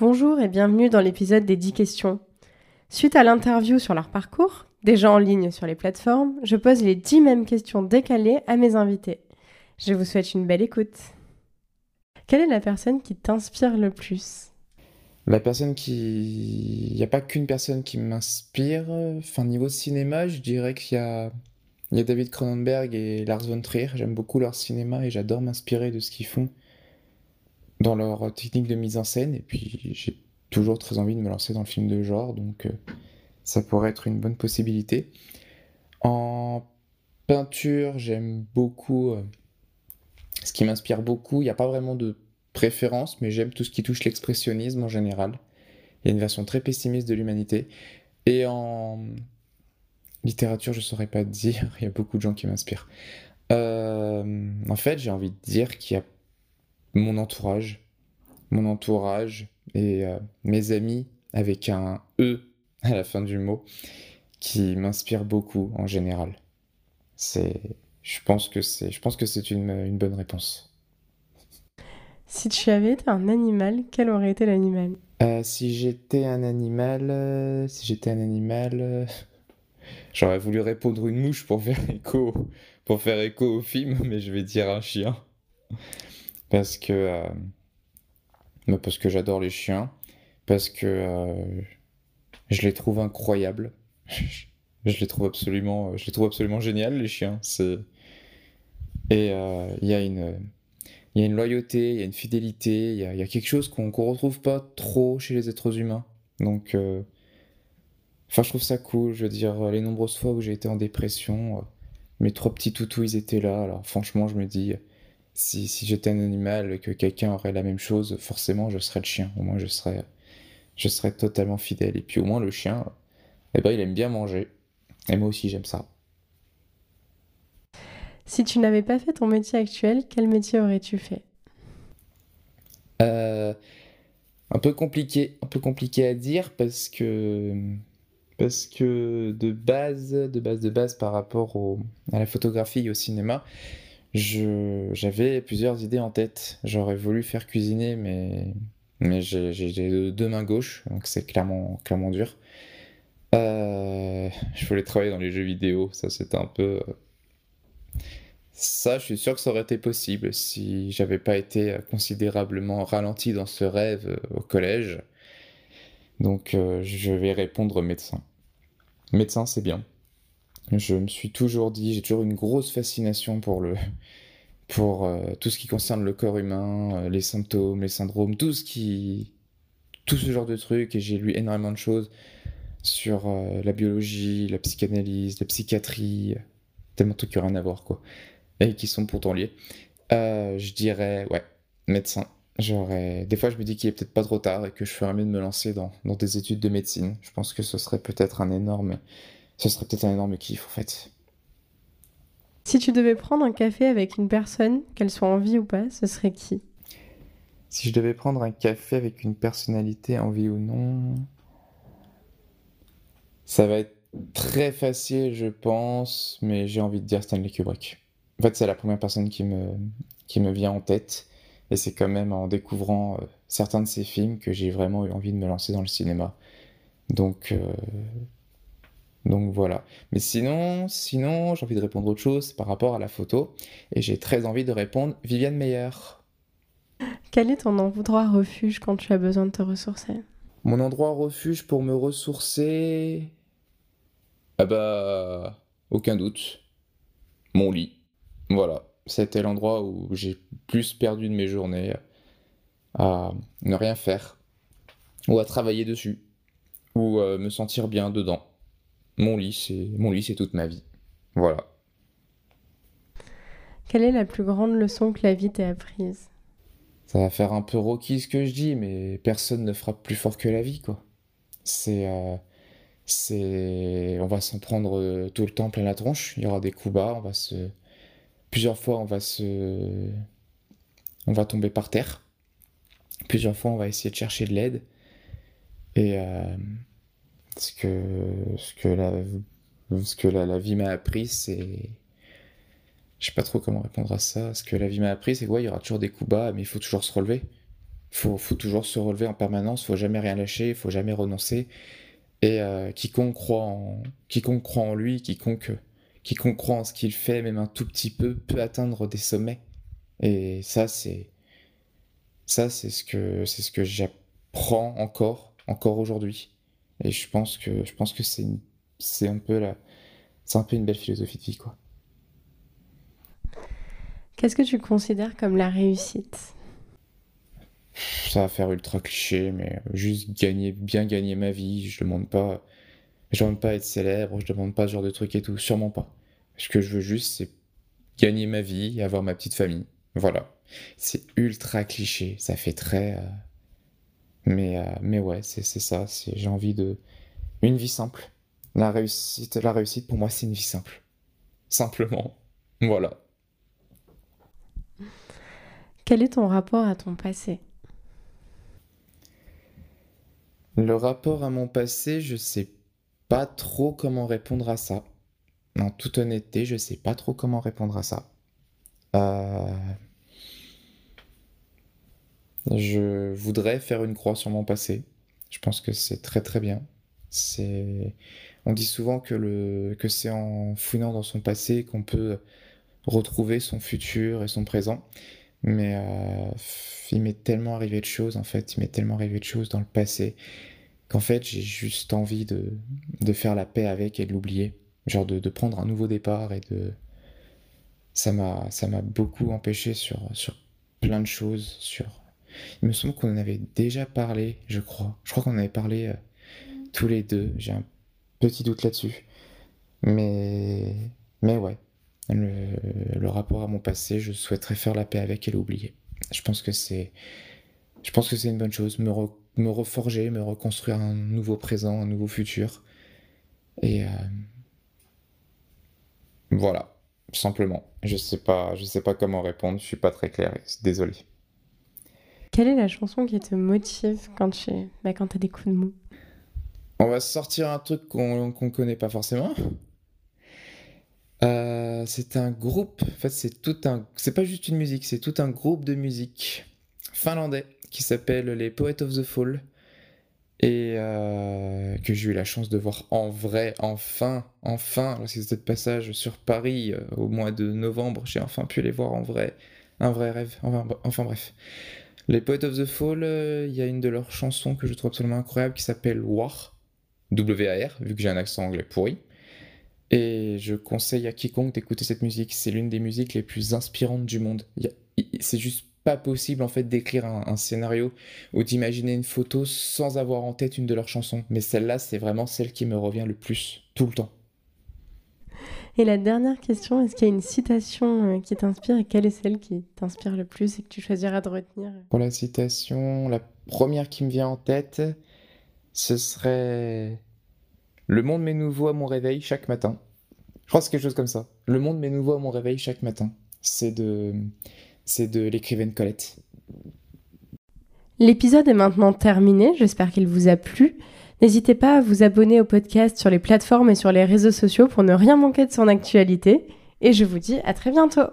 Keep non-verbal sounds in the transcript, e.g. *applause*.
Bonjour et bienvenue dans l'épisode des 10 questions. Suite à l'interview sur leur parcours, déjà en ligne sur les plateformes, je pose les 10 mêmes questions décalées à mes invités. Je vous souhaite une belle écoute. Quelle est la personne qui t'inspire le plus? La personne qui... Il n'y a pas qu'une personne qui m'inspire. Enfin, niveau cinéma, je dirais qu'il y a... David Cronenberg et Lars von Trier. J'aime beaucoup leur cinéma et j'adore m'inspirer de ce qu'ils font dans leur technique de mise en scène. Et puis, j'ai toujours très envie de me lancer dans le film de genre, donc euh, ça pourrait être une bonne possibilité. En peinture, j'aime beaucoup. Euh, ce qui m'inspire beaucoup, il n'y a pas vraiment de préférence, mais j'aime tout ce qui touche l'expressionnisme en général. Il y a une version très pessimiste de l'humanité. Et en littérature, je ne saurais pas *laughs* dire, il y a beaucoup de gens qui m'inspirent. Euh, en fait, j'ai envie de dire qu'il y a mon entourage, mon entourage et euh, mes amis avec un E à la fin du mot qui m'inspirent beaucoup en général. C'est, je pense que c'est, je pense que c'est une, une bonne réponse. Si tu avais été un animal, quel aurait été l'animal? Euh, Si j'étais un animal, euh, si j'étais un animal, j'aurais voulu répondre une mouche pour faire écho, pour faire écho au film, mais je vais dire un chien parce que euh, parce que j'adore les chiens, parce que euh, je les trouve incroyables. *laughs* je les trouve absolument, je les trouve absolument les chiens. C'est et euh, il y a une il y a une loyauté, il y a une fidélité, il y, y, a quelque chose qu'on ne retrouve pas trop chez les êtres humains. Donc, enfin, je trouve ça cool. Je veux dire, les nombreuses fois où j'ai été en dépression, mes trois petits toutous, ils étaient là. Alors, franchement, je me dis, si, si j'étais un animal et que quelqu'un aurait la même chose, forcément je serais le chien. Au moins je serais, je serais totalement fidèle. Et puis au moins le chien, eh ben, il aime bien manger. Et moi aussi j'aime ça. Si tu n'avais pas fait ton métier actuel, quel métier aurais-tu fait? Euh, Un peu compliqué, un peu compliqué à dire parce que parce que de base, de base, de base par rapport au, à la photographie et au cinéma, j'avais plusieurs idées en tête. J'aurais voulu faire cuisiner, mais, mais j'ai deux mains gauches, donc c'est clairement, clairement dur. Euh, je voulais travailler dans les jeux vidéo, ça c'était un peu. Euh, ça, je suis sûr que ça aurait été possible si j'avais pas été considérablement ralenti dans ce rêve euh, au collège. Donc je vais répondre médecin. Médecin, c'est bien. Je me suis toujours dit, j'ai toujours une grosse fascination pour le, *laughs* pour euh, tout ce qui concerne le corps humain, euh, les symptômes, les syndromes, tout ce qui, tout ce genre de trucs. Et j'ai lu énormément de choses sur euh, la biologie, la psychanalyse, la psychiatrie, tellement de trucs qui n'ont rien à voir, quoi, et qui sont pourtant liés. je dirais, ouais, médecin. J'aurais, des fois, je me dis qu'il est peut-être pas trop tard et que je ferais mieux de me lancer dans, dans des études de médecine. Je pense que ce serait peut-être un énorme ce serait peut-être un énorme kiff en fait. Si tu devais prendre un café avec une personne, qu'elle soit en vie ou pas, ce serait qui? Si je devais prendre un café avec une personnalité en vie ou non, ça va être très facile, je pense, mais j'ai envie de dire Stanley Kubrick. En fait, c'est la première personne qui me, qui me vient en tête, et c'est quand même en découvrant euh, certains de ses films que j'ai vraiment eu envie de me lancer dans le cinéma. Donc, euh, donc voilà. Mais sinon, sinon, j'ai envie de répondre autre chose par rapport à la photo. Et j'ai très envie de répondre Viviane Meyer. Quel est ton endroit refuge quand tu as besoin de te ressourcer? Mon endroit refuge pour me ressourcer? Ah bah. Aucun doute. Mon lit. Voilà. C'était l'endroit où j'ai plus perdu de mes journées à ne rien faire. Ou à travailler dessus. Ou à me sentir bien dedans mon lit, c'est mon lit, c'est toute ma vie. Voilà. Quelle est la plus grande leçon que la vie t'ait apprise? Ça va faire un peu rocky ce que je dis, mais personne ne frappe plus fort que la vie, quoi. C'est, euh, c'est, on va s'en prendre euh, tout le temps plein la tronche. Il y aura des coups bas, on va se, plusieurs fois, on va se, on va tomber par terre. Plusieurs fois, on va essayer de chercher de l'aide. Et euh, ce que, ce que, la, ce que la, vie m'a appris, c'est. Je sais pas trop comment répondre à ça. Ce que la vie m'a appris, c'est quoi Il y aura toujours des coups bas, mais il faut toujours se relever. faut, faut toujours se relever en permanence, faut jamais rien lâcher, faut jamais renoncer. Et euh, quiconque, croit en, quiconque croit en lui, quiconque, quiconque croit en ce qu'il fait, même un tout petit peu, peut atteindre des sommets. Et ça, c'est ça, c'est ce que c'est ce que j'apprends encore, encore aujourd'hui. Et je pense que je pense que c'est c'est un peu la, c'est un peu une belle philosophie de vie, quoi. Qu'est-ce que tu considères comme la réussite? Ça va faire ultra cliché, mais juste gagner, bien gagner ma vie. Je demande pas, je demande pas être célèbre, je demande pas ce genre de trucs et tout, sûrement pas. Ce que je veux juste, c'est gagner ma vie et avoir ma petite famille. Voilà. C'est ultra cliché, ça fait très. Euh, mais, euh, mais ouais, c'est ça. J'ai envie de. Une vie simple. La réussite, la réussite pour moi, c'est une vie simple. Simplement. Voilà. Quel est ton rapport à ton passé? Le rapport à mon passé, je sais pas trop comment répondre à ça. En toute honnêteté, je sais pas trop comment répondre à ça. Euh, je voudrais faire une croix sur mon passé. Je pense que c'est très très bien. C'est on dit souvent que le que c'est en fouillant dans son passé qu'on peut retrouver son futur et son présent. Mais euh, il m'est tellement arrivé de choses, en fait, il m'est tellement arrivé de choses dans le passé, qu'en fait, j'ai juste envie de, de, faire la paix avec et de l'oublier. Genre de, de, prendre un nouveau départ et de. Ça m'a, ça m'a beaucoup empêché sur, sur plein de choses. Sur... Il me semble qu'on en avait déjà parlé, je crois. Je crois qu'on en avait parlé euh, tous les deux. J'ai un petit doute là-dessus. Mais. Mais ouais, le, rapport à mon passé, je souhaiterais faire la paix avec et l'oublier. Je pense que c'est, je pense que c'est une bonne chose, me, me, reforger, me reconstruire un nouveau présent, un nouveau futur. Et euh, voilà, simplement. Je sais pas, je sais pas comment répondre. Je suis pas très clair. Désolé. Quelle est la chanson qui te motive quand tu, bah, quand as des coups de mou? On va sortir un truc qu'on ne connaît pas forcément. Euh, c'est un groupe, en fait c'est tout un, c'est pas juste une musique, c'est tout un groupe de musique finlandais qui s'appelle les Poets of the Fall et euh, que j'ai eu la chance de voir en vrai, enfin, enfin, lorsqu'ils étaient de passage sur Paris euh, au mois de novembre, j'ai enfin pu les voir en vrai, un vrai rêve, enfin bref. Les Poets of the Fall, il y a une de leurs chansons que je trouve absolument incroyable qui s'appelle War, W-A-R, vu que j'ai un accent anglais pourri. Et je conseille à quiconque d'écouter cette musique. C'est l'une des musiques les plus inspirantes du monde. C'est juste pas possible en fait d'écrire un, scénario ou d'imaginer une photo sans avoir en tête une de leurs chansons. Mais celle-là, c'est vraiment celle qui me revient le plus, tout le temps. Et la dernière question, est-ce qu'il y a une citation euh, qui t'inspire et quelle est celle qui t'inspire le plus et que tu choisiras de retenir? Pour la citation, la première qui me vient en tête, ce serait le monde m'est nouveau à mon réveil chaque matin. Je crois que c'est quelque chose comme ça. Le monde m'est nouveau à mon réveil chaque matin. C'est de, c'est de l'écrivaine Colette. L'épisode est maintenant terminé. J'espère qu'il vous a plu. N'hésitez pas à vous abonner au podcast sur les plateformes et sur les réseaux sociaux pour ne rien manquer de son actualité. Et je vous dis à très bientôt.